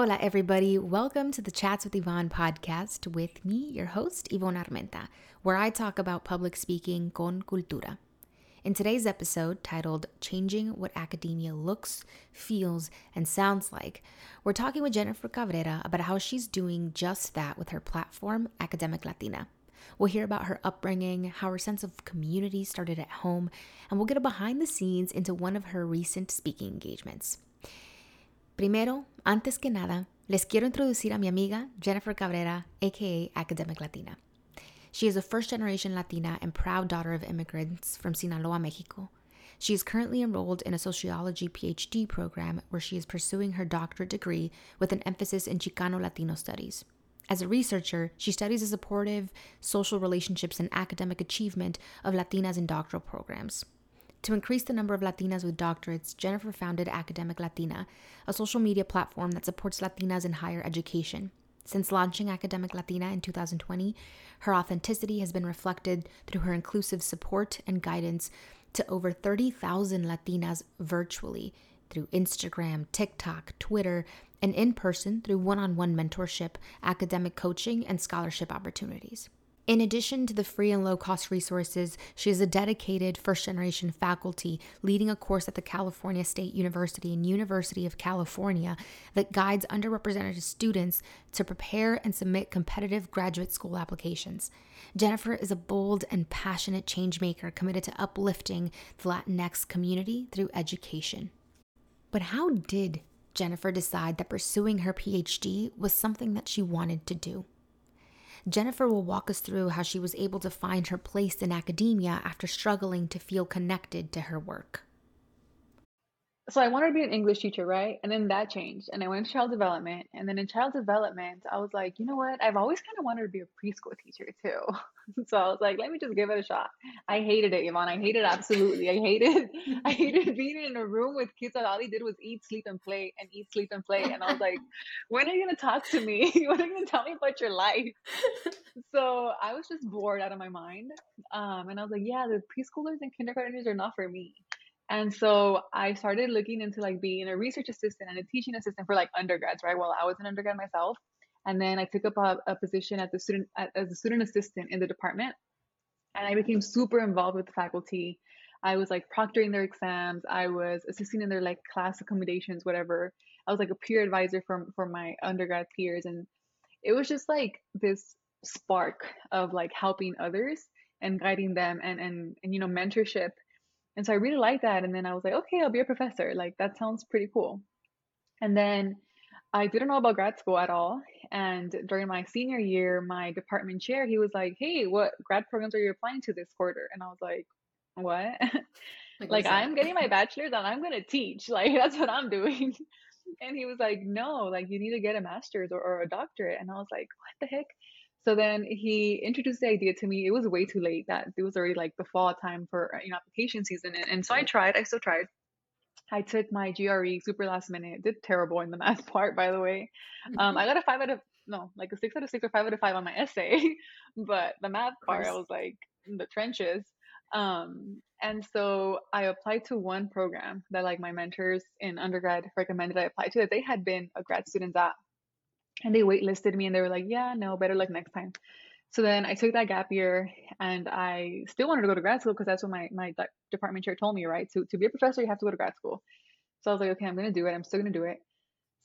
Hola, everybody. Welcome to the Chats with Yvonne podcast with me, your host, Yvonne Armenta, where I talk about public speaking con cultura. In today's episode, titled Changing What Academia Looks, Feels, and Sounds Like, we're talking with Jennifer Cabrera about how she's doing just that with her platform, Academic Latina. We'll hear about her upbringing, how her sense of community started at home, and we'll get a behind the scenes into one of her recent speaking engagements. Primero, antes que nada, les quiero introducir a mi amiga Jennifer Cabrera, aka Academic Latina. She is a first generation Latina and proud daughter of immigrants from Sinaloa, Mexico. She is currently enrolled in a sociology PhD program where she is pursuing her doctorate degree with an emphasis in Chicano Latino studies. As a researcher, she studies the supportive social relationships and academic achievement of Latinas in doctoral programs. To increase the number of Latinas with doctorates, Jennifer founded Academic Latina, a social media platform that supports Latinas in higher education. Since launching Academic Latina in 2020, her authenticity has been reflected through her inclusive support and guidance to over 30,000 Latinas virtually through Instagram, TikTok, Twitter, and in person through one on one mentorship, academic coaching, and scholarship opportunities. In addition to the free and low cost resources, she is a dedicated first generation faculty leading a course at the California State University and University of California that guides underrepresented students to prepare and submit competitive graduate school applications. Jennifer is a bold and passionate changemaker committed to uplifting the Latinx community through education. But how did Jennifer decide that pursuing her PhD was something that she wanted to do? Jennifer will walk us through how she was able to find her place in academia after struggling to feel connected to her work so I wanted to be an English teacher, right? And then that changed. And I went to child development. And then in child development, I was like, you know what? I've always kind of wanted to be a preschool teacher too. so I was like, let me just give it a shot. I hated it, Yvonne. I hated it absolutely. I hated I hated being in a room with kids that all they did was eat, sleep, and play and eat, sleep, and play. And I was like, when are you gonna talk to me? when are you gonna tell me about your life? so I was just bored out of my mind. Um, and I was like, yeah, the preschoolers and kindergartners are not for me. And so I started looking into like being a research assistant and a teaching assistant for like undergrads, right? Well, I was an undergrad myself. And then I took up a, a position at the student as a student assistant in the department. And I became super involved with the faculty. I was like proctoring their exams. I was assisting in their like class accommodations, whatever. I was like a peer advisor for for my undergrad peers. And it was just like this spark of like helping others and guiding them and and and you know mentorship and so I really liked that. And then I was like, okay, I'll be a professor. Like, that sounds pretty cool. And then I didn't know about grad school at all. And during my senior year, my department chair, he was like, hey, what grad programs are you applying to this quarter? And I was like, what? Like, like I'm getting my bachelor's and I'm going to teach. Like, that's what I'm doing. and he was like, no, like, you need to get a master's or, or a doctorate. And I was like, what the heck? So then he introduced the idea to me. It was way too late. That it was already like the fall time for uh, you know application season, and, and so I tried. I still tried. I took my GRE super last minute. Did terrible in the math part, by the way. Um, I got a five out of no, like a six out of six or five out of five on my essay, but the math part, I was like in the trenches. Um, and so I applied to one program that like my mentors in undergrad recommended I apply to that they had been a grad student at and they waitlisted me and they were like, yeah, no, better luck next time. So then I took that gap year and I still wanted to go to grad school because that's what my, my department chair told me, right? To, to be a professor, you have to go to grad school. So I was like, okay, I'm going to do it. I'm still going to do it.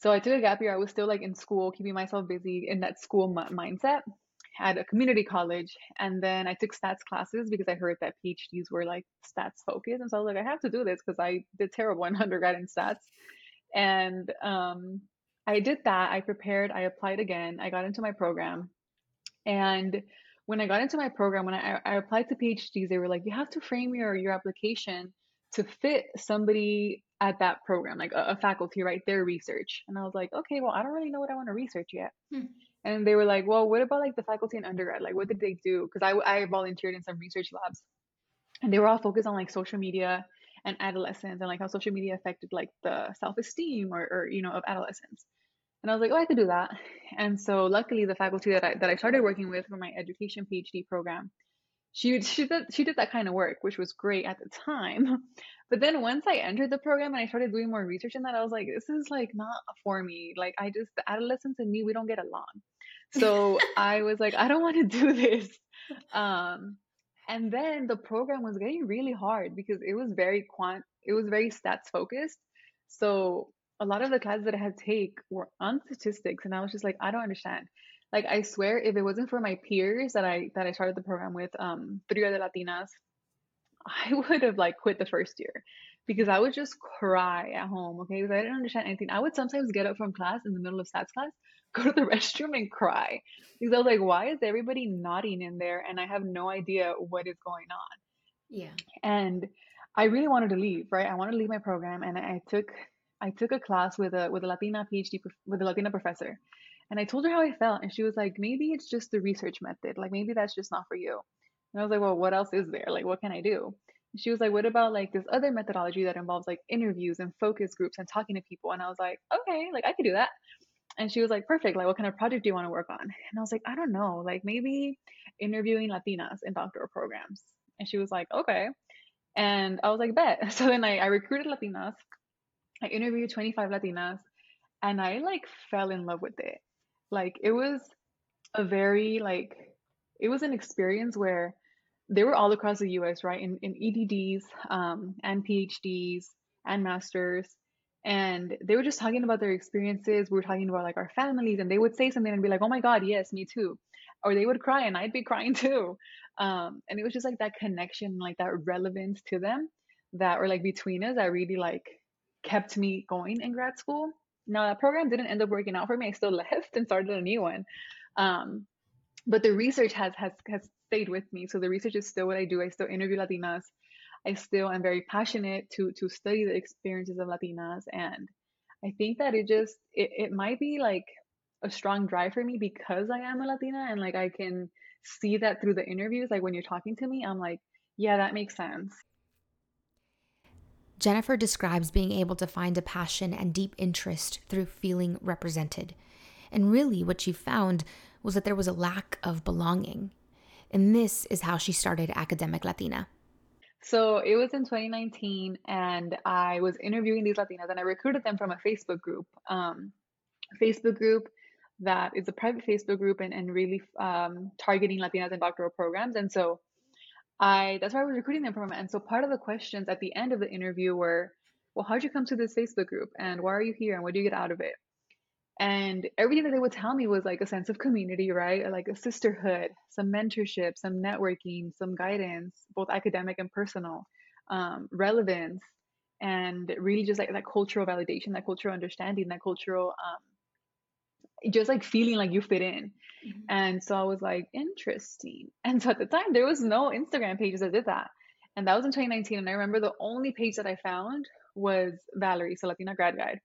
So I took a gap year. I was still like in school, keeping myself busy in that school m- mindset at a community college. And then I took stats classes because I heard that PhDs were like stats focused. And so I was like, I have to do this because I did terrible in undergrad in stats. And um, I did that. I prepared, I applied again, I got into my program. And when I got into my program, when I, I applied to PhDs, they were like, you have to frame your, your application to fit somebody at that program, like a, a, faculty, right? Their research. And I was like, okay, well, I don't really know what I want to research yet. Hmm. And they were like, well, what about like the faculty in undergrad? Like, what did they do? Because I, I volunteered in some research labs and they were all focused on like social media and adolescence and like how social media affected like the self-esteem or, or you know of adolescents and i was like oh i could do that and so luckily the faculty that I, that I started working with for my education phd program she she did she did that kind of work, which was great at the time. But then once I entered the program and I started doing more research in that, I was like, this is like not for me. Like I just the adolescents and me, we don't get along. So I was like, I don't want to do this. Um, and then the program was getting really hard because it was very quant, it was very stats focused. So a lot of the classes that I had to take were on statistics, and I was just like, I don't understand. Like I swear, if it wasn't for my peers that I that I started the program with, um, Trio de Latinas, I would have like quit the first year because I would just cry at home, okay? Because I didn't understand anything. I would sometimes get up from class in the middle of stats class, go to the restroom and cry because I was like, why is everybody nodding in there and I have no idea what is going on? Yeah. And I really wanted to leave, right? I wanted to leave my program and I took I took a class with a with a Latina PhD with a Latina professor. And I told her how I felt and she was like, maybe it's just the research method. Like maybe that's just not for you. And I was like, well, what else is there? Like, what can I do? she was like, what about like this other methodology that involves like interviews and focus groups and talking to people? And I was like, okay, like I could do that. And she was like, perfect. Like, what kind of project do you want to work on? And I was like, I don't know. Like maybe interviewing Latinas in doctoral programs. And she was like, okay. And I was like, bet. So then I, I recruited Latinas. I interviewed 25 Latinas and I like fell in love with it. Like it was a very like, it was an experience where they were all across the US, right? In, in EDDs um, and PhDs and masters. And they were just talking about their experiences. We were talking about like our families, and they would say something and be like, oh my God, yes, me too. Or they would cry and I'd be crying too. Um, and it was just like that connection, like that relevance to them that were like between us that really like kept me going in grad school. Now that program didn't end up working out for me. I still left and started a new one. Um, but the research has has has stayed with me. So the research is still what I do. I still interview Latinas. I still am very passionate to to study the experiences of Latinas, and I think that it just it, it might be like a strong drive for me because I am a Latina and like I can see that through the interviews. Like when you're talking to me, I'm like, yeah, that makes sense. Jennifer describes being able to find a passion and deep interest through feeling represented. And really, what she found was that there was a lack of belonging. And this is how she started Academic Latina. So it was in 2019, and I was interviewing these Latinas, and I recruited them from a Facebook group. Um, Facebook group that is a private Facebook group and, and really um, targeting Latinas in doctoral programs. And so I that's why I was recruiting them from. And so part of the questions at the end of the interview were, well, how'd you come to this Facebook group, and why are you here, and what do you get out of it? And everything that they would tell me was like a sense of community, right? Like a sisterhood, some mentorship, some networking, some guidance, both academic and personal, um, relevance, and really just like that cultural validation, that cultural understanding, that cultural, um, just like feeling like you fit in. Mm-hmm. And so I was like, interesting. And so at the time, there was no Instagram pages that did that. And that was in 2019. And I remember the only page that I found was Valerie, so Latina Grad Guide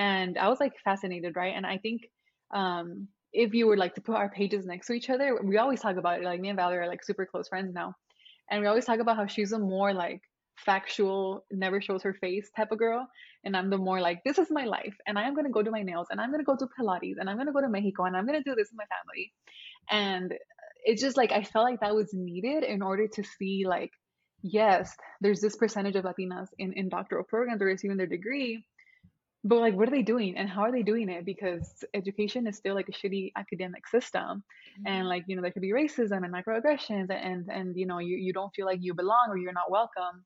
and I was like fascinated, right? And I think um, if you were like to put our pages next to each other, we always talk about it. Like me and Valerie are like super close friends now, and we always talk about how she's a more like factual, never shows her face type of girl, and I'm the more like this is my life, and I am gonna go do my nails, and I'm gonna go do Pilates, and I'm gonna go to Mexico, and I'm gonna do this with my family, and it's just like I felt like that was needed in order to see like yes, there's this percentage of Latinas in, in doctoral programs or receiving their degree, but like what are they doing? And how are they doing it? Because education is still like a shitty academic system. Mm-hmm. and like you know there could be racism and microaggressions and and you know you, you don't feel like you belong or you're not welcome.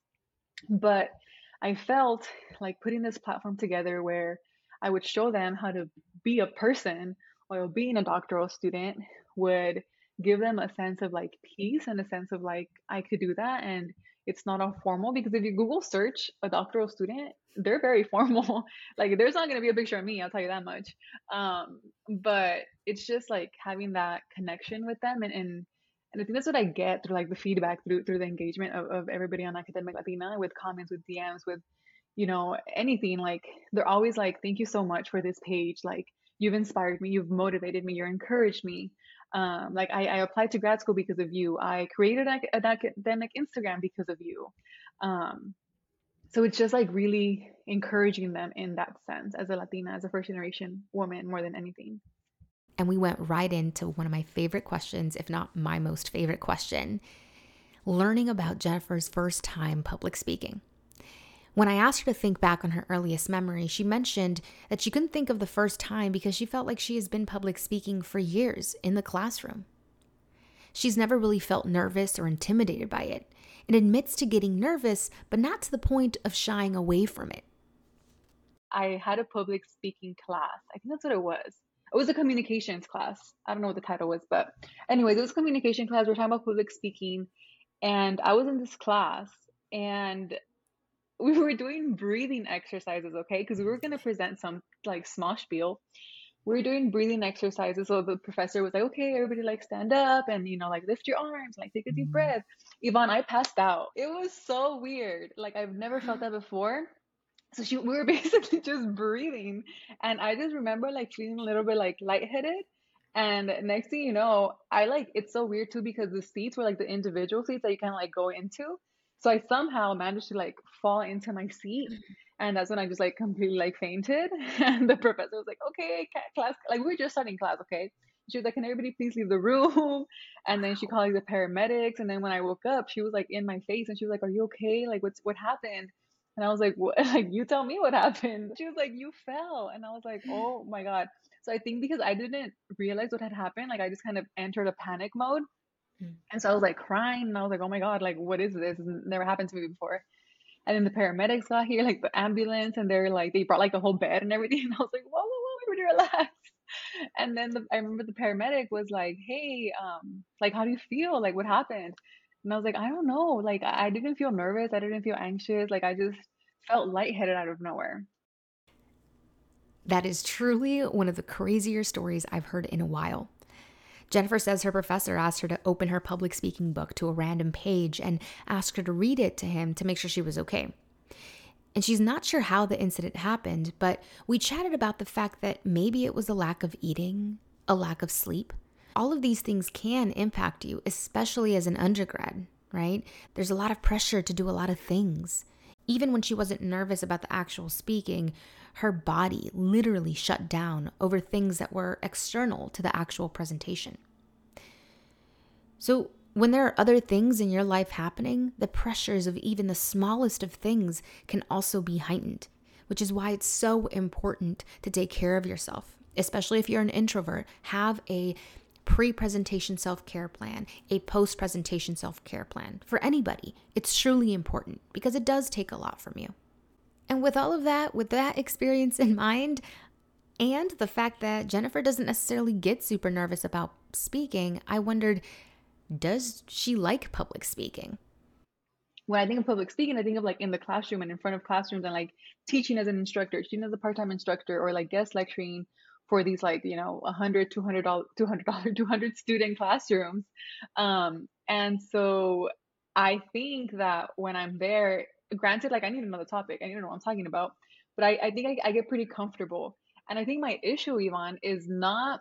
But i felt like putting this platform together where i would show them how to be a person while being a doctoral student would give them a sense of like peace and a sense of like i could do that. And it's not all formal because if you google search a doctoral student they're very formal. like there's not gonna be a picture of me, I'll tell you that much. Um, but it's just like having that connection with them and, and and I think that's what I get through like the feedback through through the engagement of, of everybody on Academic Latina with comments, with DMs, with you know, anything. Like they're always like, Thank you so much for this page. Like you've inspired me, you've motivated me, you're encouraged me. Um, like I, I applied to grad school because of you. I created an academic Instagram because of you. Um, so it's just like really encouraging them in that sense as a Latina, as a first generation woman, more than anything. And we went right into one of my favorite questions, if not my most favorite question. learning about Jennifer's first time public speaking. When I asked her to think back on her earliest memory, she mentioned that she couldn't think of the first time because she felt like she has been public speaking for years in the classroom. She's never really felt nervous or intimidated by it and admits to getting nervous, but not to the point of shying away from it. I had a public speaking class. I think that's what it was. It was a communications class. I don't know what the title was, but anyway, it was communication class. We're talking about public speaking. And I was in this class and we were doing breathing exercises, okay? Because we were going to present some like small spiel. We were doing breathing exercises. So the professor was like, okay, everybody like stand up and, you know, like lift your arms, like take a deep mm-hmm. breath. Yvonne, I passed out. It was so weird. Like I've never felt that before. So she, we were basically just breathing. And I just remember like feeling a little bit like lightheaded. And next thing you know, I like, it's so weird too because the seats were like the individual seats that you can like go into. So I somehow managed to like fall into my seat. Mm-hmm. And that's when I just like completely like fainted. And the professor was like, okay, class, like we were just starting class, okay? She was like, can everybody please leave the room? And then she called like the paramedics. And then when I woke up, she was like in my face and she was like, are you okay? Like what's, what happened? And I was like, what? Like, you tell me what happened. She was like, you fell. And I was like, mm-hmm. oh my God. So I think because I didn't realize what had happened, like I just kind of entered a panic mode. Mm. And so I was like crying and I was like, oh my God, like, what is this? It's never happened to me before. And then the paramedics got here, like the ambulance, and they're like, they brought like the whole bed and everything. And I was like, whoa, whoa, whoa, everybody relax. And then the, I remember the paramedic was like, hey, um, like, how do you feel? Like, what happened? And I was like, I don't know. Like, I didn't feel nervous. I didn't feel anxious. Like, I just felt lightheaded out of nowhere. That is truly one of the crazier stories I've heard in a while. Jennifer says her professor asked her to open her public speaking book to a random page and asked her to read it to him to make sure she was okay. And she's not sure how the incident happened, but we chatted about the fact that maybe it was a lack of eating, a lack of sleep. All of these things can impact you, especially as an undergrad, right? There's a lot of pressure to do a lot of things. Even when she wasn't nervous about the actual speaking, her body literally shut down over things that were external to the actual presentation. So, when there are other things in your life happening, the pressures of even the smallest of things can also be heightened, which is why it's so important to take care of yourself, especially if you're an introvert. Have a pre presentation self care plan, a post presentation self care plan for anybody. It's truly important because it does take a lot from you. And with all of that, with that experience in mind, and the fact that Jennifer doesn't necessarily get super nervous about speaking, I wondered does she like public speaking? When I think of public speaking, I think of like in the classroom and in front of classrooms and like teaching as an instructor, teaching as a part time instructor, or like guest lecturing for these like, you know, 100, 200, $200, 200 student classrooms. Um, and so I think that when I'm there, granted, like I need another topic, I need to know what I'm talking about, but I, I think I, I get pretty comfortable. And I think my issue, Yvonne, is not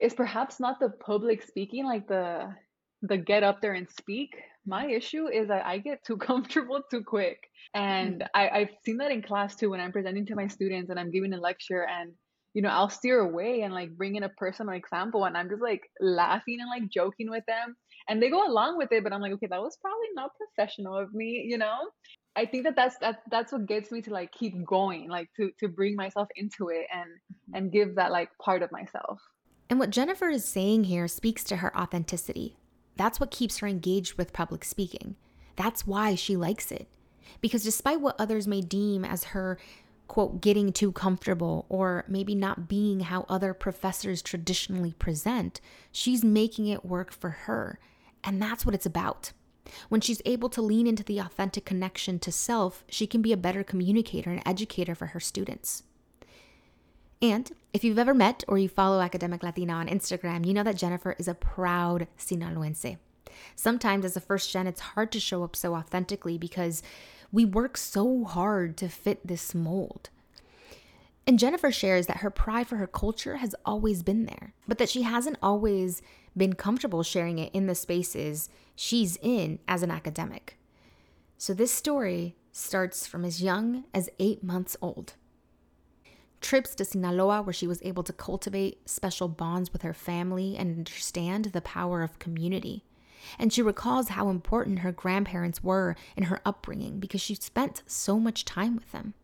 is perhaps not the public speaking, like the the get up there and speak. My issue is that I get too comfortable too quick. And mm-hmm. I, I've seen that in class too when I'm presenting to my students and I'm giving a lecture and you know, I'll steer away and like bring in a personal example and I'm just like laughing and like joking with them and they go along with it but i'm like okay that was probably not professional of me you know? I think that that's that that's what gets me to like keep going like to to bring myself into it and mm-hmm. and give that like part of myself. And what jennifer is saying here speaks to her authenticity. That's what keeps her engaged with public speaking. That's why she likes it. Because despite what others may deem as her quote, getting too comfortable or maybe not being how other professors traditionally present, she's making it work for her. And that's what it's about. When she's able to lean into the authentic connection to self, she can be a better communicator and educator for her students. And if you've ever met or you follow Academic Latina on Instagram, you know that Jennifer is a proud Sinaloense. Sometimes, as a first gen, it's hard to show up so authentically because we work so hard to fit this mold. And Jennifer shares that her pride for her culture has always been there, but that she hasn't always been comfortable sharing it in the spaces she's in as an academic. So this story starts from as young as eight months old. Trips to Sinaloa, where she was able to cultivate special bonds with her family and understand the power of community. And she recalls how important her grandparents were in her upbringing because she spent so much time with them.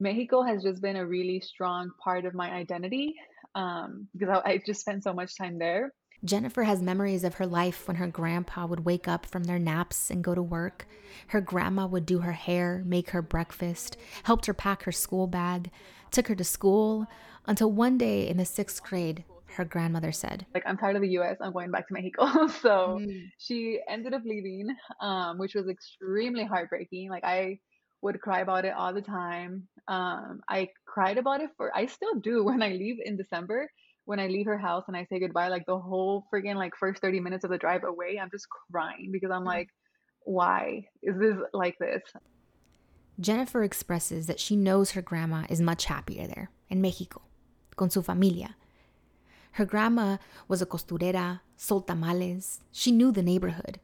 Mexico has just been a really strong part of my identity um, because I, I just spent so much time there. Jennifer has memories of her life when her grandpa would wake up from their naps and go to work. Her grandma would do her hair, make her breakfast, helped her pack her school bag, took her to school, until one day in the sixth grade, her grandmother said, Like, I'm tired of the US, I'm going back to Mexico. so mm. she ended up leaving, um, which was extremely heartbreaking. Like, I would cry about it all the time. Um, I cried about it for, I still do when I leave in December when I leave her house and I say goodbye, like the whole freaking like first 30 minutes of the drive away, I'm just crying because I'm like, why is this like this? Jennifer expresses that she knows her grandma is much happier there in Mexico, con su familia. Her grandma was a costurera, sold tamales. She knew the neighborhood.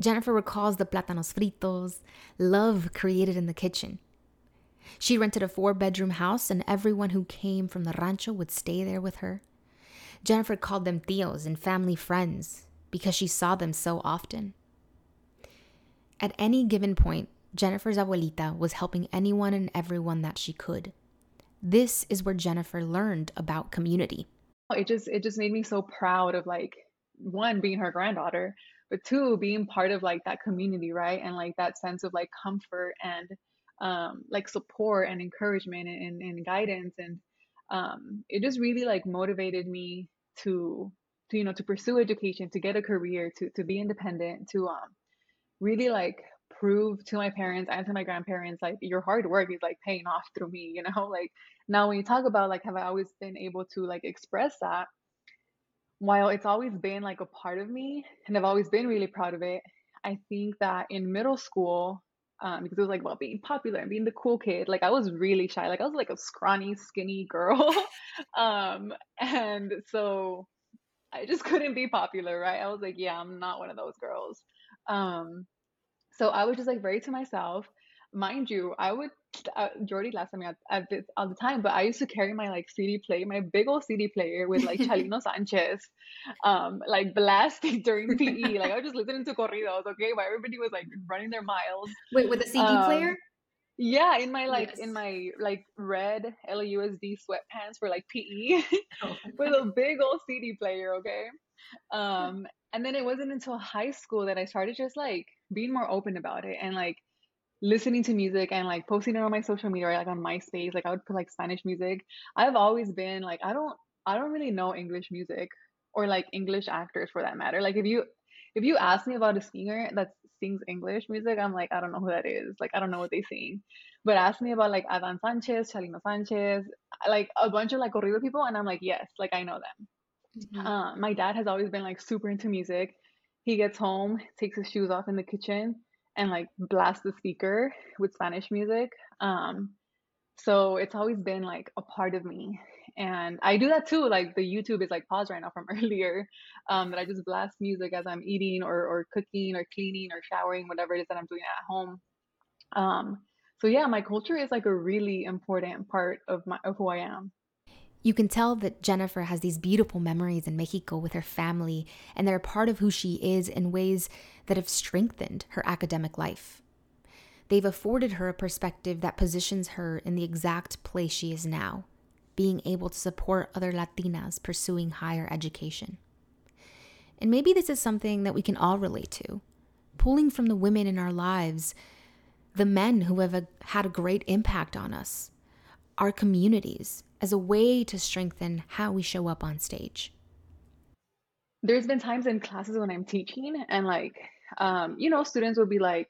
Jennifer recalls the plátanos fritos, love created in the kitchen. She rented a four bedroom house, and everyone who came from the rancho would stay there with her. Jennifer called them tios and family friends because she saw them so often. At any given point, Jennifer's abuelita was helping anyone and everyone that she could. This is where Jennifer learned about community. It just it just made me so proud of like one being her granddaughter, but two being part of like that community, right? And like that sense of like comfort and um, like support and encouragement and, and guidance and um, it just really like motivated me to to you know to pursue education to get a career to to be independent to um really like prove to my parents and to my grandparents like your hard work is like paying off through me you know like now when you talk about like have i always been able to like express that while it's always been like a part of me and i've always been really proud of it i think that in middle school um, because it was like about being popular and being the cool kid. Like I was really shy. Like I was like a scrawny, skinny girl. um, and so I just couldn't be popular, right? I was like, yeah, I'm not one of those girls. Um, so I was just like very to myself mind you, I would uh, Jordy last time at, at this all the time, but I used to carry my like CD player, my big old CD player with like Chalino Sanchez, um, like blasting during PE. Like I was just listening to corridos, okay, while everybody was like running their miles. Wait, with a CD um, player? Yeah, in my like yes. in my like red LAUSD sweatpants for like PE oh, with a big old CD player, okay? Um and then it wasn't until high school that I started just like being more open about it and like listening to music and like posting it on my social media, like on MySpace, like I would put like Spanish music. I've always been like I don't I don't really know English music or like English actors for that matter. Like if you if you ask me about a singer that sings English music, I'm like I don't know who that is. Like I don't know what they sing. But ask me about like Adán Sánchez, Chalino Sánchez, like a bunch of like corrido people, and I'm like yes, like I know them. Mm-hmm. Uh, my dad has always been like super into music. He gets home, takes his shoes off in the kitchen, and like blast the speaker with Spanish music. Um, so it's always been like a part of me. And I do that too. Like the YouTube is like paused right now from earlier. Um, that I just blast music as I'm eating or, or cooking or cleaning or showering, whatever it is that I'm doing at home. Um, so yeah, my culture is like a really important part of my of who I am. You can tell that Jennifer has these beautiful memories in Mexico with her family, and they're part of who she is in ways that have strengthened her academic life. They've afforded her a perspective that positions her in the exact place she is now, being able to support other Latinas pursuing higher education. And maybe this is something that we can all relate to pulling from the women in our lives, the men who have a, had a great impact on us, our communities, as a way to strengthen how we show up on stage? There's been times in classes when I'm teaching and like um, you know, students will be like,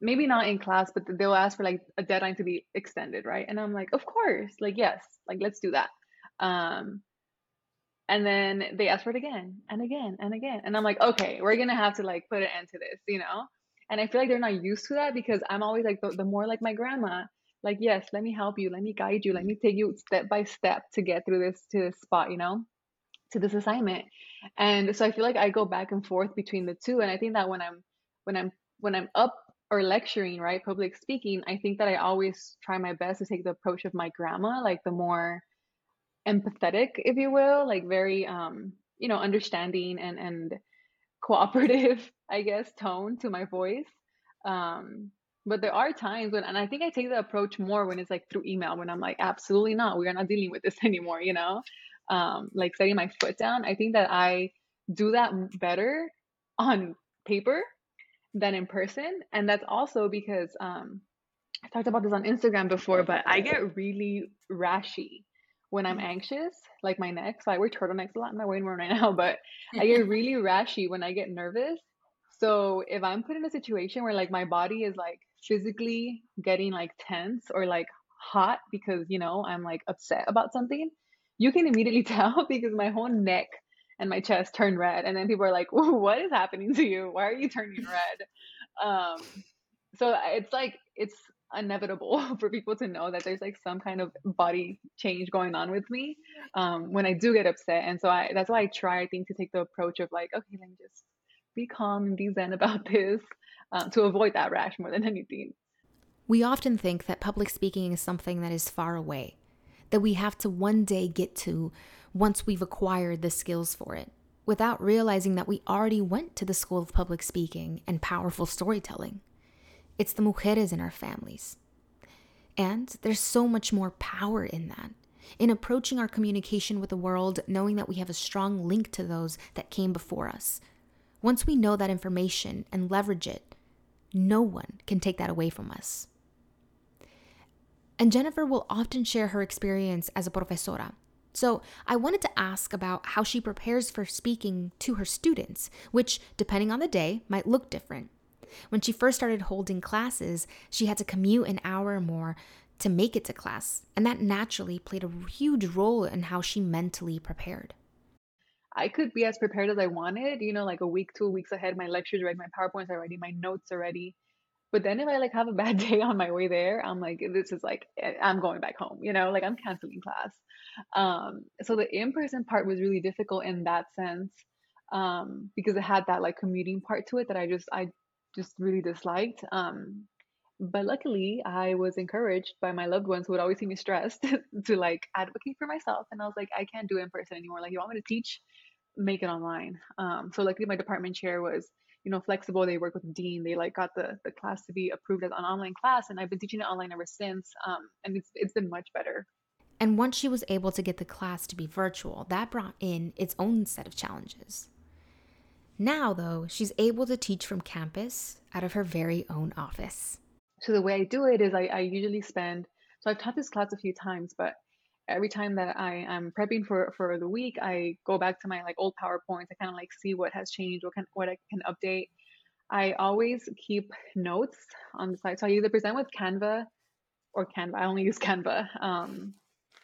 maybe not in class, but they'll ask for like a deadline to be extended, right? And I'm like, of course, like yes, like let's do that. Um, and then they ask for it again and again and again, and I'm like, okay, we're gonna have to like put an end to this, you know. And I feel like they're not used to that because I'm always like the, the more like my grandma like yes let me help you. Let me guide you. Let me take you step by step to get through this to this spot you know to this assignment. And so i feel like i go back and forth between the two and i think that when i'm when i'm when i'm up or lecturing right public speaking i think that i always try my best to take the approach of my grandma like the more empathetic if you will like very um you know understanding and and cooperative, I guess, tone to my voice. Um, but there are times when, and I think I take the approach more when it's like through email, when I'm like, absolutely not, we are not dealing with this anymore, you know? Um, like setting my foot down. I think that I do that better on paper than in person. And that's also because um, I talked about this on Instagram before, but I get really rashy when I'm mm. anxious, like my neck. So I wear turtlenecks a lot. I'm not wearing one right now, but I get really rashy when I get nervous. So if I'm put in a situation where like my body is like physically getting like tense or like hot because you know I'm like upset about something, you can immediately tell because my whole neck and my chest turn red, and then people are like, "What is happening to you? Why are you turning red?" Um, so it's like it's inevitable for people to know that there's like some kind of body change going on with me um, when I do get upset, and so I that's why I try I think to take the approach of like, okay, let me just be calm and be zen about this um, to avoid that rash more than anything. We often think that public speaking is something that is far away, that we have to one day get to once we've acquired the skills for it, without realizing that we already went to the school of public speaking and powerful storytelling. It's the mujeres in our families. And there's so much more power in that, in approaching our communication with the world, knowing that we have a strong link to those that came before us. Once we know that information and leverage it, no one can take that away from us. And Jennifer will often share her experience as a profesora. So I wanted to ask about how she prepares for speaking to her students, which, depending on the day, might look different. When she first started holding classes, she had to commute an hour or more to make it to class, and that naturally played a huge role in how she mentally prepared. I could be as prepared as I wanted, you know, like a week, two weeks ahead. My lectures ready, my PowerPoints are ready, my notes are ready. But then if I like have a bad day on my way there, I'm like, this is like, eh, I'm going back home, you know, like I'm canceling class. Um, so the in person part was really difficult in that sense um, because it had that like commuting part to it that I just, I just really disliked. Um, but luckily, I was encouraged by my loved ones who would always see me stressed to like advocate for myself. And I was like, I can't do in person anymore. Like, you want me to teach? Make it online. Um, so luckily, my department chair was, you know, flexible. They work with the dean. They like got the the class to be approved as an online class, and I've been teaching it online ever since. Um, and it's it's been much better. And once she was able to get the class to be virtual, that brought in its own set of challenges. Now, though, she's able to teach from campus out of her very own office. So, the way I do it is I, I usually spend, so I've taught this class a few times, but every time that I am prepping for, for the week, I go back to my like old PowerPoints. I kind of like see what has changed, what can what I can update. I always keep notes on the side. So I either present with Canva or Canva. I only use Canva. Um,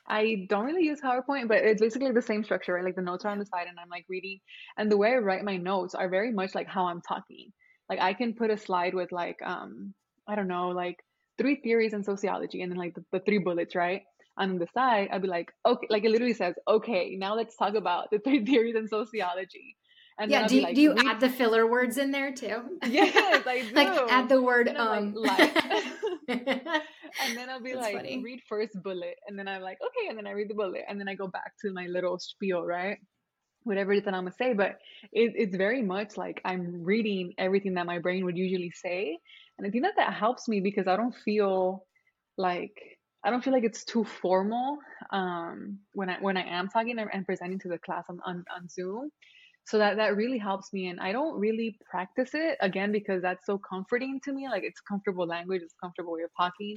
I don't really use PowerPoint, but it's basically the same structure, right? Like the notes are on the side and I'm like reading. And the way I write my notes are very much like how I'm talking. Like I can put a slide with like, um, I don't know, like three theories in sociology and then like the, the three bullets, right? On the side, I'd be like, okay, like it literally says, okay, now let's talk about the three theories in sociology. And yeah, do you, like, do you add the filler words in there too? Yes, I do. like add the word um. Like, and then I'll be That's like, funny. read first bullet, and then I'm like, okay, and then I read the bullet, and then I go back to my little spiel, right? Whatever it is that I'm gonna say, but it, it's very much like I'm reading everything that my brain would usually say, and I think that that helps me because I don't feel like I don't feel like it's too formal um, when I when I am talking and presenting to the class on, on, on Zoom. So that that really helps me and i don't really practice it again because that's so comforting to me like it's comfortable language it's comfortable way of talking.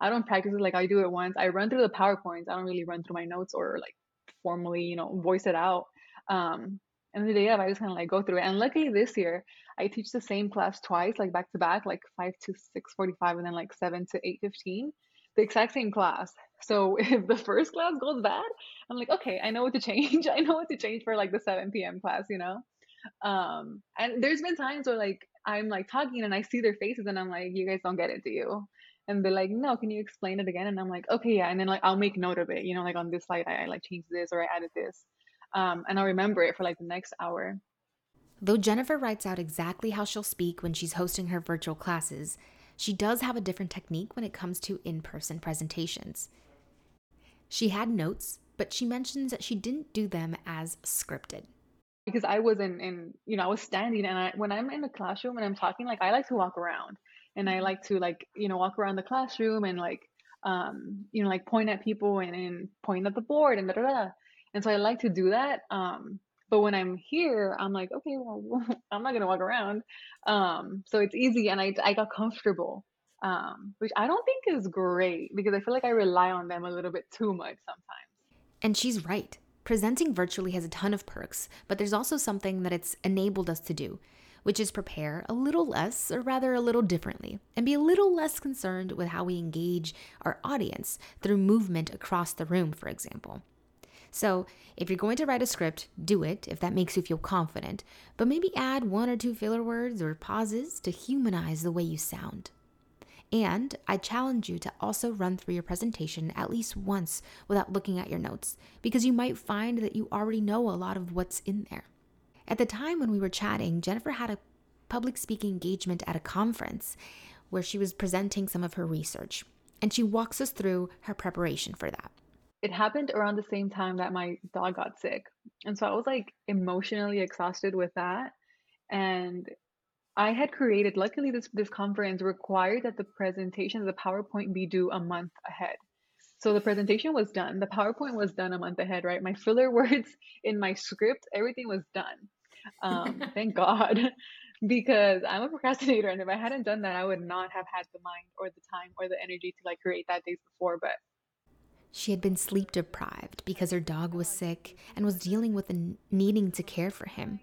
I don't practice it like i do it once. I run through the powerpoints. I don't really run through my notes or like formally you know voice it out. Um and the day of i just kind of like go through it. And luckily this year i teach the same class twice like back to back like 5 to 6.45 and then like 7 to 8.15 the exact same class so if the first class goes bad, I'm like, okay, I know what to change. I know what to change for like the 7 p.m. class, you know? Um, and there's been times where like I'm like talking and I see their faces and I'm like, you guys don't get it, do you? And they're like, no, can you explain it again? And I'm like, okay, yeah. And then like I'll make note of it, you know, like on this slide, I, I like changed this or I added this. Um, and I'll remember it for like the next hour. Though Jennifer writes out exactly how she'll speak when she's hosting her virtual classes, she does have a different technique when it comes to in person presentations. She had notes, but she mentions that she didn't do them as scripted. because I was in, in you know, I was standing and I, when I'm in the classroom and I'm talking, like I like to walk around and I mm-hmm. like to like, you know, walk around the classroom and like, um, you know, like point at people and, and point at the board and da, da, da. And so I like to do that. Um, but when I'm here, I'm like, okay, well, I'm not to walk around. Um, so it's easy. And I, I got comfortable, um, which I don't think is great because I feel like I rely on them a little bit too much sometimes. And she's right. Presenting virtually has a ton of perks, but there's also something that it's enabled us to do, which is prepare a little less, or rather a little differently, and be a little less concerned with how we engage our audience through movement across the room, for example. So, if you're going to write a script, do it if that makes you feel confident, but maybe add one or two filler words or pauses to humanize the way you sound. And I challenge you to also run through your presentation at least once without looking at your notes, because you might find that you already know a lot of what's in there. At the time when we were chatting, Jennifer had a public speaking engagement at a conference where she was presenting some of her research, and she walks us through her preparation for that. It happened around the same time that my dog got sick. And so I was like emotionally exhausted with that. And I had created, luckily, this, this conference required that the presentation, the PowerPoint, be due a month ahead. So the presentation was done. The PowerPoint was done a month ahead, right? My filler words in my script, everything was done. Um, thank God, because I'm a procrastinator, and if I hadn't done that, I would not have had the mind or the time or the energy to like create that days before. But she had been sleep deprived because her dog was sick and was dealing with needing to care for him.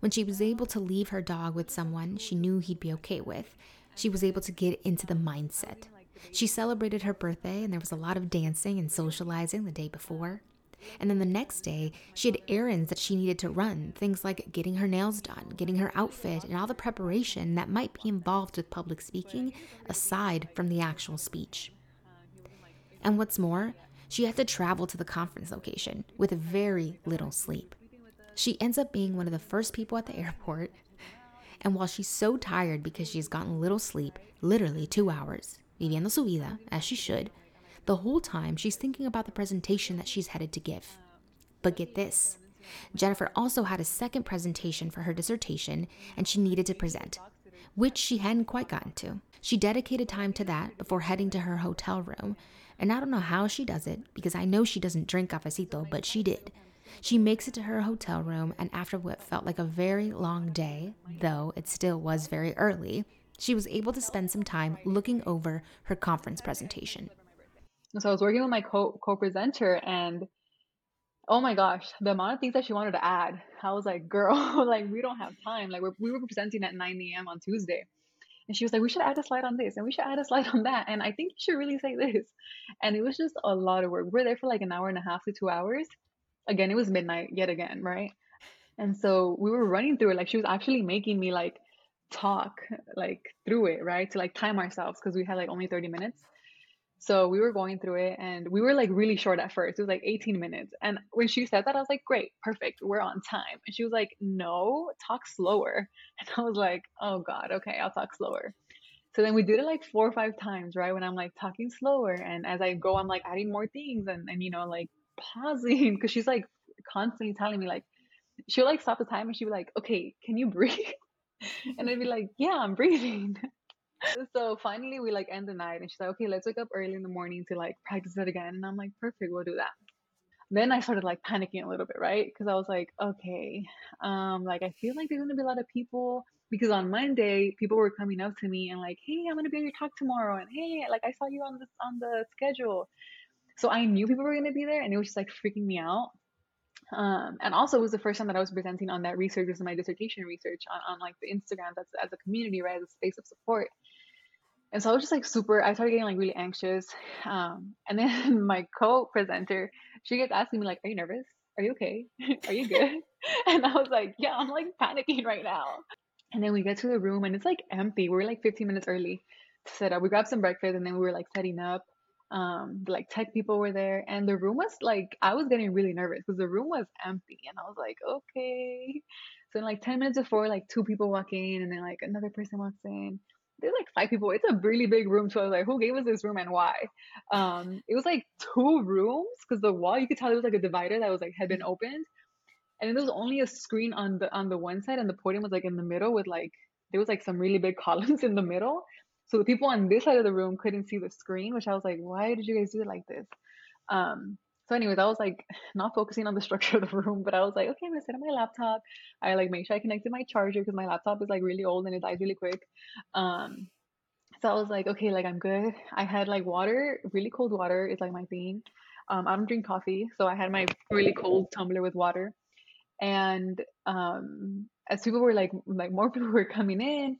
When she was able to leave her dog with someone she knew he'd be okay with, she was able to get into the mindset. She celebrated her birthday, and there was a lot of dancing and socializing the day before. And then the next day, she had errands that she needed to run, things like getting her nails done, getting her outfit, and all the preparation that might be involved with public speaking aside from the actual speech. And what's more, she had to travel to the conference location with very little sleep. She ends up being one of the first people at the airport. And while she's so tired because she's gotten little sleep, literally two hours, viviendo su vida, as she should, the whole time she's thinking about the presentation that she's headed to give. But get this Jennifer also had a second presentation for her dissertation, and she needed to present, which she hadn't quite gotten to. She dedicated time to that before heading to her hotel room, and I don't know how she does it because I know she doesn't drink cafecito, but she did. She makes it to her hotel room, and after what felt like a very long day, though it still was very early, she was able to spend some time looking over her conference presentation. So I was working with my co presenter, and oh my gosh, the amount of things that she wanted to add. I was like, girl, like we don't have time. Like we were presenting at 9 a.m. on Tuesday. And she was like, we should add a slide on this and we should add a slide on that. And I think you should really say this. And it was just a lot of work. We were there for like an hour and a half to two hours again, it was midnight yet again, right? And so we were running through it. Like she was actually making me like talk like through it, right? To like time ourselves because we had like only 30 minutes. So we were going through it and we were like really short at first. It was like 18 minutes. And when she said that, I was like, great, perfect, we're on time. And she was like, no, talk slower. And I was like, oh God, okay, I'll talk slower. So then we did it like four or five times, right? When I'm like talking slower. And as I go, I'm like adding more things and, and you know, like pausing because she's like constantly telling me like she'll like stop the time and she'd be like, okay, can you breathe? and I'd be like, yeah, I'm breathing. So finally we like end the night and she's like, okay, let's wake up early in the morning to like practice it again. And I'm like, perfect, we'll do that. Then I started like panicking a little bit, right? Because I was like, okay, um, like I feel like there's gonna be a lot of people because on Monday people were coming up to me and like, hey, I'm gonna be on your talk tomorrow, and hey, like I saw you on the on the schedule, so I knew people were to be there and it was just like freaking me out. Um, and also it was the first time that I was presenting on that research, this is my dissertation research on, on like the Instagram that's as a community, right, as a space of support. And so I was just like super, I started getting like really anxious. Um, and then my co-presenter, she gets asking me like, are you nervous? Are you okay? are you good? and I was like, yeah, I'm like panicking right now. And then we get to the room and it's like empty. We are like 15 minutes early to set up. We grabbed some breakfast and then we were like setting up um like tech people were there and the room was like i was getting really nervous because the room was empty and i was like okay so in like 10 minutes before like two people walk in and then like another person walks in there's like five people. It's a really big room so i was like who gave us this room and why? Um it was like two rooms because the wall you could tell it was like a divider that was like had been opened. And then there was only a screen on the on the one side and the podium was like in the middle with like there was like some really big columns in the middle. So the people on this side of the room couldn't see the screen which i was like why did you guys do it like this? Um so anyways i was like not focusing on the structure of the room but i was like okay i'm gonna sit on my laptop. I like make sure i connected my charger because my laptop is like really old and it dies really quick. Um so i was like okay like i'm good. I had like water really cold water is like my thing. Um i don't drink coffee so i had my really cold tumbler with water. And um as people were like like more people were coming in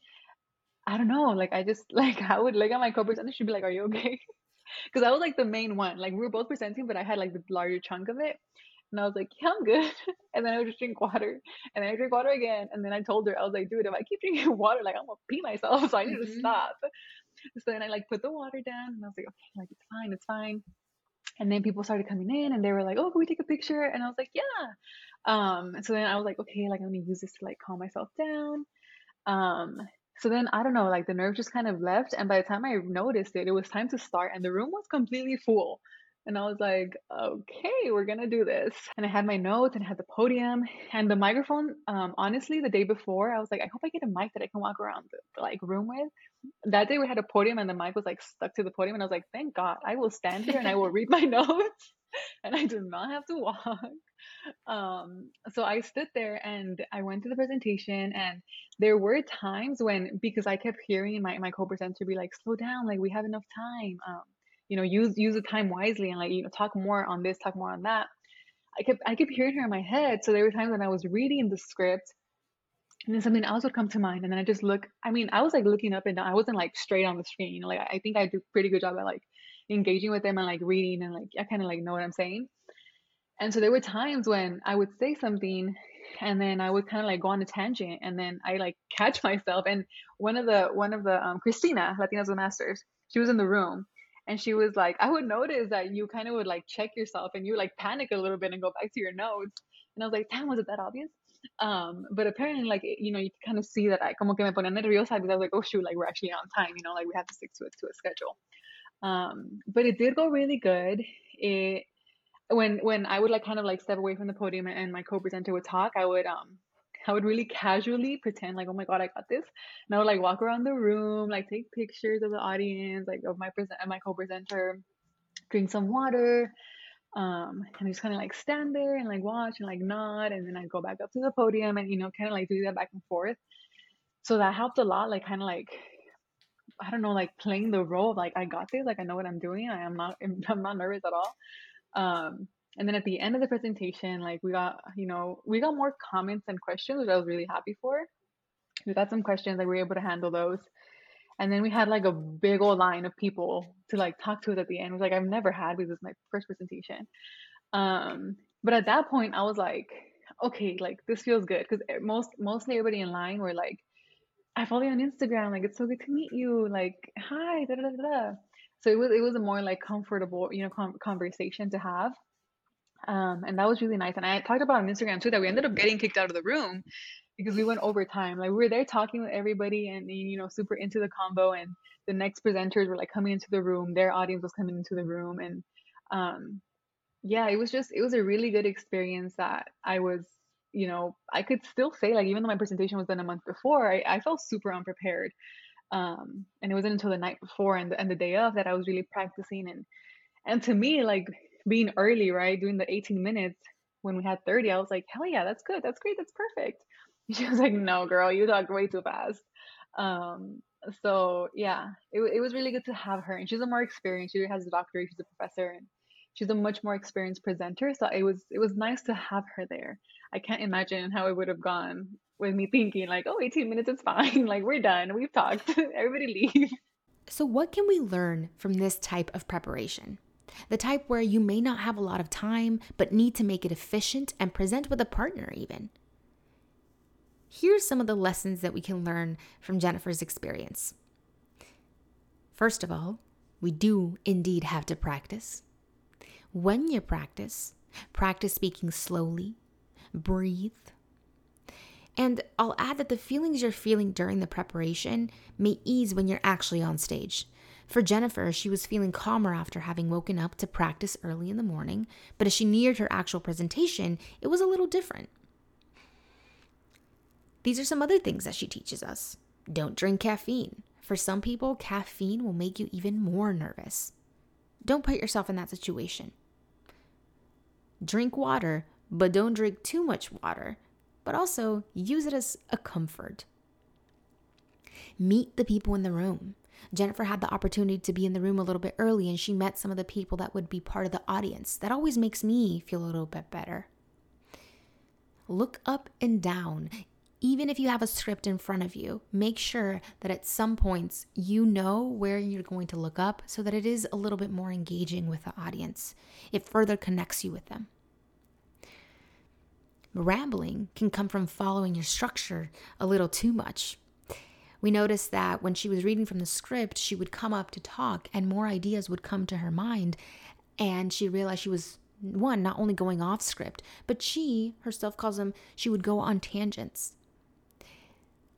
i don't know like i just like i would look at my co-presenter she'd be like are you okay because i was like the main one. Like we were both presenting but i had like the larger chunk of it. And i was like yeah i'm good. And then i would just drink water. And then i drink water again. And then i told her i was like dude if i keep drinking water like i'm gonna pee myself. So i need mm-hmm. to stop. So then i like put the water down and i was like okay like it's fine it's fine. And then people started coming in and they were like oh can we take a picture? And i was like yeah. Um, so then I was like, okay, like I'm gonna use this to like calm myself down. Um, so then I don't know, like the nerve just kind of left, and by the time I noticed it, it was time to start, and the room was completely full. And I was like, okay, we're gonna do this. And I had my notes and I had the podium and the microphone. Um, honestly, the day before, I was like, I hope I get a mic that I can walk around the, like room with. That day we had a podium and the mic was like stuck to the podium, and I was like, thank God, I will stand here and I will read my notes, and I do not have to walk um, so I stood there and I went to the presentation and there were times when because I kept hearing my, my co-presenter be like, slow down, like we have enough time. Um, you know, use use the time wisely and like, you know, talk more on this, talk more on that. I kept I kept hearing her in my head. So there were times when I was reading the script and then something else would come to mind and then I just look I mean, I was like looking up and down. I wasn't like straight on the screen, you know, like I think I do pretty good job at like engaging with them and like reading and like I kind of like know what I'm saying. And so there were times when I would say something and then I would kind of like go on a tangent and then I like catch myself. And one of the, one of the, um, Christina, Latinas with Masters, she was in the room and she was like, I would notice that you kind of would like check yourself and you like panic a little bit and go back to your notes. And I was like, damn, was it that obvious? Um, but apparently, like, you know, you kind of see that I como que me ponía nerviosa because I was like, oh shoot, like we're actually on time, you know, like we have to stick to it to a schedule. Um, but it did go really good. It when when I would like kind of like step away from the podium and my co-presenter would talk, I would um I would really casually pretend like, oh my god, I got this, and I would like walk around the room, like take pictures of the audience, like of my present and my co-presenter, drink some water, um, and just kind of like stand there and like watch and like nod, and then I go back up to the podium and you know kind of like do that back and forth. So that helped a lot, like kind of like I don't know, like playing the role of like I got this, like I know what I'm doing, I am not I'm not nervous at all. Um, and then at the end of the presentation, like we got, you know, we got more comments and questions, which I was really happy for. We got some questions, like we were able to handle those. And then we had like a big old line of people to like talk to us at the end. It was like I've never had because is my first presentation. Um, but at that point, I was like, okay, like this feels good because most mostly everybody in line were like, I follow you on Instagram. Like it's so good to meet you. Like hi, da da da da so it was it was a more like comfortable you know com- conversation to have. Um, and that was really nice. And i talked about on instagram too that we ended up getting kicked out of the room because we went over time. Like we were there talking with everybody and you know super into the combo. And the next presenters were like coming into the room. Their audience was coming into the room. And um, yeah it was just it was a really good experience that i was you know i could still say like even though my presentation was done a month before i, I felt super unprepared um, and it wasn't until the night before and the, and the day of that I was really practicing and and to me like being early right doing the 18 minutes when we had 30 I was like hell yeah that's good that's great that's perfect. She was like no girl you talk way too fast. Um, so yeah it, it was really good to have her and she's a more experienced she has a doctorate she's a professor and she's a much more experienced presenter so it was it was nice to have her there i can't imagine how it would have gone with me thinking like, oh, 18 minutes is fine. like we're done. We've talked. Everybody leave. So what can we learn from this type of preparation? The type where you may not have a lot of time, but need to make it efficient and present with a partner, even. Here's some of the lessons that we can learn from Jennifer's experience. First of all, we do indeed have to practice. When you practice, practice speaking slowly, breathe, and I'll add that the feelings you're feeling during the preparation may ease when you're actually on stage. For Jennifer, she was feeling calmer after having woken up to practice early in the morning, but as she neared her actual presentation, it was a little different. These are some other things that she teaches us. Don't drink caffeine. For some people, caffeine will make you even more nervous. Don't put yourself in that situation. Drink water, but don't drink too much water, but also use it as a comfort. Meet the people in the room. Jennifer had the opportunity to be in the room a little bit early and she met some of the people that would be part of the audience. That always makes me feel a little bit better. Look up and down. Even if you have a script in front of you, make sure that at some points you know where you're going to look up so that it is a little bit more engaging with the audience. It further connects you with them. Rambling can come from following your structure a little too much. We noticed that when she was reading from the script, she would come up to talk and more ideas would come to her mind. And she realized she was, one, not only going off script, but she herself calls them, she would go on tangents.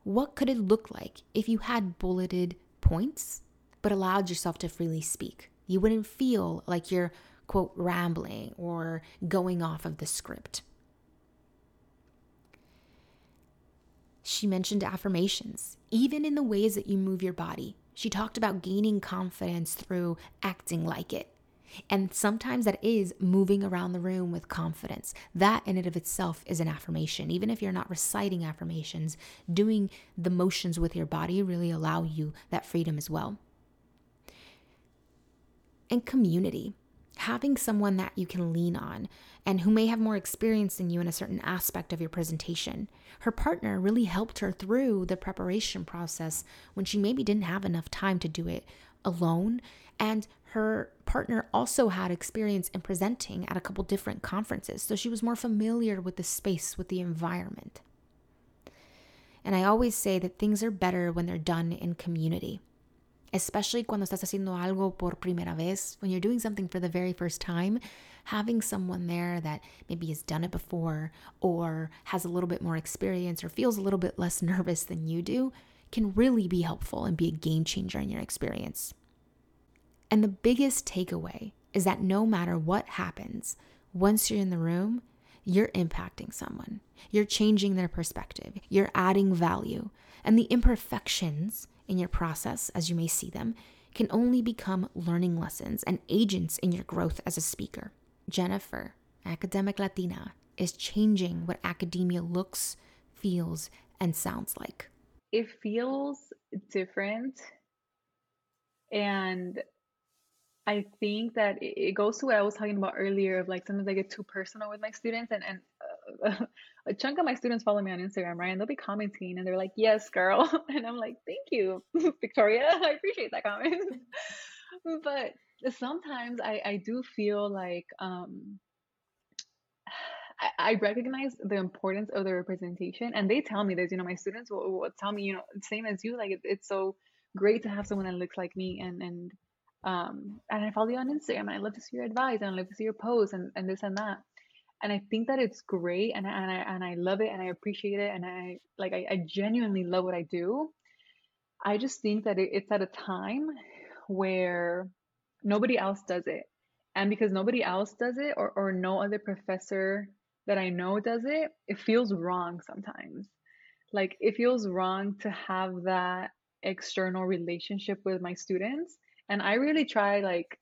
What could it look like if you had bulleted points, but allowed yourself to freely speak? You wouldn't feel like you're, quote, rambling or going off of the script. She mentioned affirmations, even in the ways that you move your body. She talked about gaining confidence through acting like it. And sometimes that is moving around the room with confidence. That in and of itself is an affirmation. Even if you're not reciting affirmations, doing the motions with your body really allow you that freedom as well. And community having someone that you can lean on and who may have more experience than you in a certain aspect of your presentation. Her partner really helped her through the preparation process when she maybe didn't have enough time to do it alone. And her partner also had experience in presenting at a couple different conferences, so she was more familiar with the space, with the environment. And I always say that things are better when they're done in community especially cuando estás haciendo algo por primera vez, when you're doing something for the very first time, having someone there that maybe has done it before or has a little bit more experience or feels a little bit less nervous than you do can really be helpful and be a game changer in your experience. And the biggest takeaway is that no matter what happens, once you're in the room, you're impacting someone. You're changing their perspective. You're adding value. And the imperfections in your process, as you may see them, can only become learning lessons and agents in your growth as a speaker. Jennifer, Academic Latina, is changing what academia looks, feels, and sounds like. It feels different. And I think that it goes to what I was talking about earlier of like sometimes I get too personal with my students and, and a chunk of my students follow me on Instagram, right? And they'll be commenting and they're like, yes, girl. And I'm like, thank you, Victoria. I appreciate that comment. but sometimes I, I do feel like um, I, I, recognize the importance of the representation. And they tell me this, you know, my students will, will tell me, you know, same as you, like it, it's so great to have someone that looks like me and, and, um, and I follow you on Instagram and I love to see your advice and I love to see your posts and, and this and that and I think that it's great and, and I and I love it and I appreciate it and I like I, I genuinely love what I do. I just think that it, it's at a time where nobody else does it. And because nobody else does it or, or no other professor that I know does it, it feels wrong sometimes. Like it feels wrong to have that external relationship with my students. And I really try like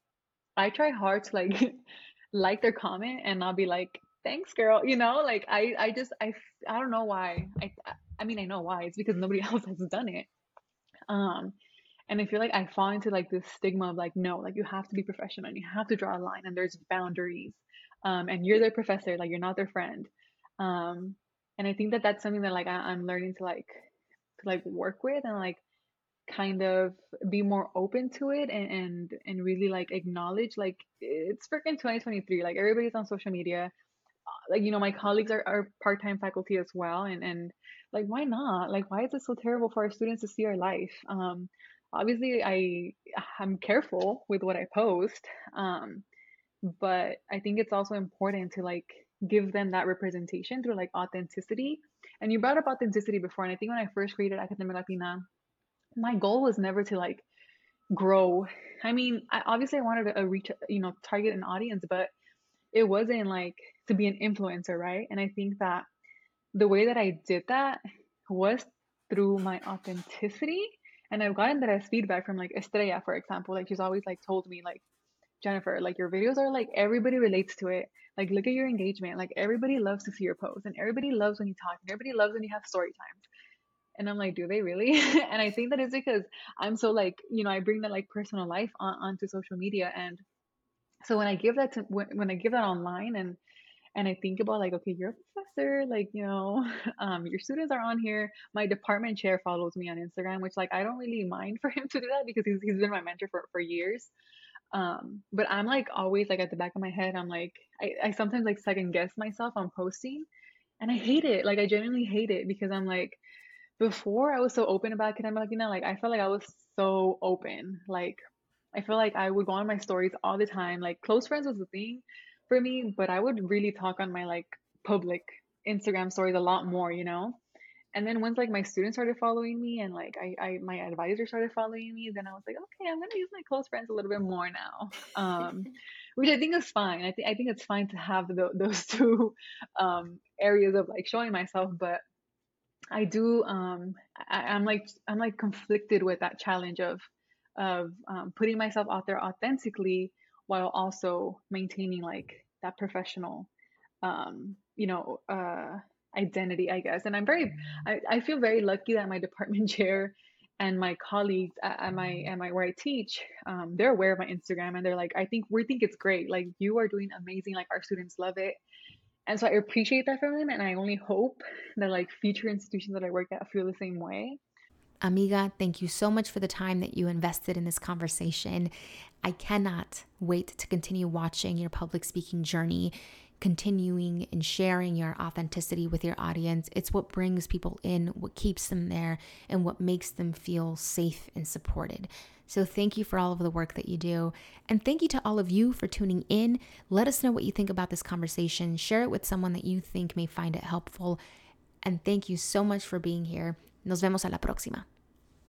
I try hard to like like their comment and not be like, thanks girl you know? Like i i just i i don't know why. I i mean i know why. It's because nobody else has done it. Um and i feel like i fall into like this stigma of like no like you have to be professional and you have to draw a line and there's boundaries. Um and you're their professor like you're not their friend. Um and i think that that's something that like I, i'm learning to like to like work with and like kind of be more open to it and and, and really like acknowledge like it's freaking 2023 like everybody's on social media. Like you know my colleagues are, are part-time faculty as well and and like why not? Like why is it so terrible for our students to see our life? Um obviously i i'm careful with what i post um but i think it's also important to like give them that representation through like authenticity. And you brought up authenticity before and i think when i first created academic latina my goal was never to like grow i mean I, obviously i wanted to reach you know target an audience but it wasn't like to be an influencer, right? And I think that the way that I did that was through my authenticity. And I've gotten that as feedback from like Estrella, for example. Like she's always like told me like, Jennifer, like your videos are like everybody relates to it. Like look at your engagement. Like everybody loves to see your posts and everybody loves when you talk and everybody loves when you have story times. And I'm like, do they really? and I think that is because I'm so like, you know, I bring that like personal life on, onto social media. And so when I give that to, when, when I give that online and, and I think about like, okay, you're a professor, like, you know, um, your students are on here. My department chair follows me on Instagram, which like, I don't really mind for him to do that because he's, he's been my mentor for, for years. Um, but I'm like always like at the back of my head, I'm like, I, I sometimes like second guess myself on posting and I hate it. Like I genuinely hate it because I'm like, before I was so open about academic Latina, like I felt like I was so open. Like I feel like I would go on my stories all the time. Like close friends was the thing for me, but I would really talk on my like public Instagram stories a lot more, you know? And then once like my students started following me and like I, I my advisor started following me, then I was like, okay, I'm gonna use my close friends a little bit more now. Um, which I think is fine. I think I think it's fine to have the, those two um, areas of like showing myself, but I do um I, am like I'm like conflicted with that challenge of of um, putting myself out there authentically while also maintaining like that professional um you know uh identity I guess. And I'm very I, I feel very lucky that my department chair and my colleagues at, at my at my where I teach um they're aware of my Instagram and they're like I think we think it's great. Like you are doing amazing. Like our students love it and so I appreciate that from them. And I only hope that like future institutions that I work at feel the same way. Amiga, thank you so much for the time that you invested in this conversation. I cannot wait to continue watching your public speaking journey, continuing and sharing your authenticity with your audience. It's what brings people in, what keeps them there, and what makes them feel safe and supported. So thank you for all of the work that you do. And thank you to all of you for tuning in. Let us know what you think about this conversation. Share it with someone that you think may find it helpful. And thank you so much for being here. Nos vemos a la próxima.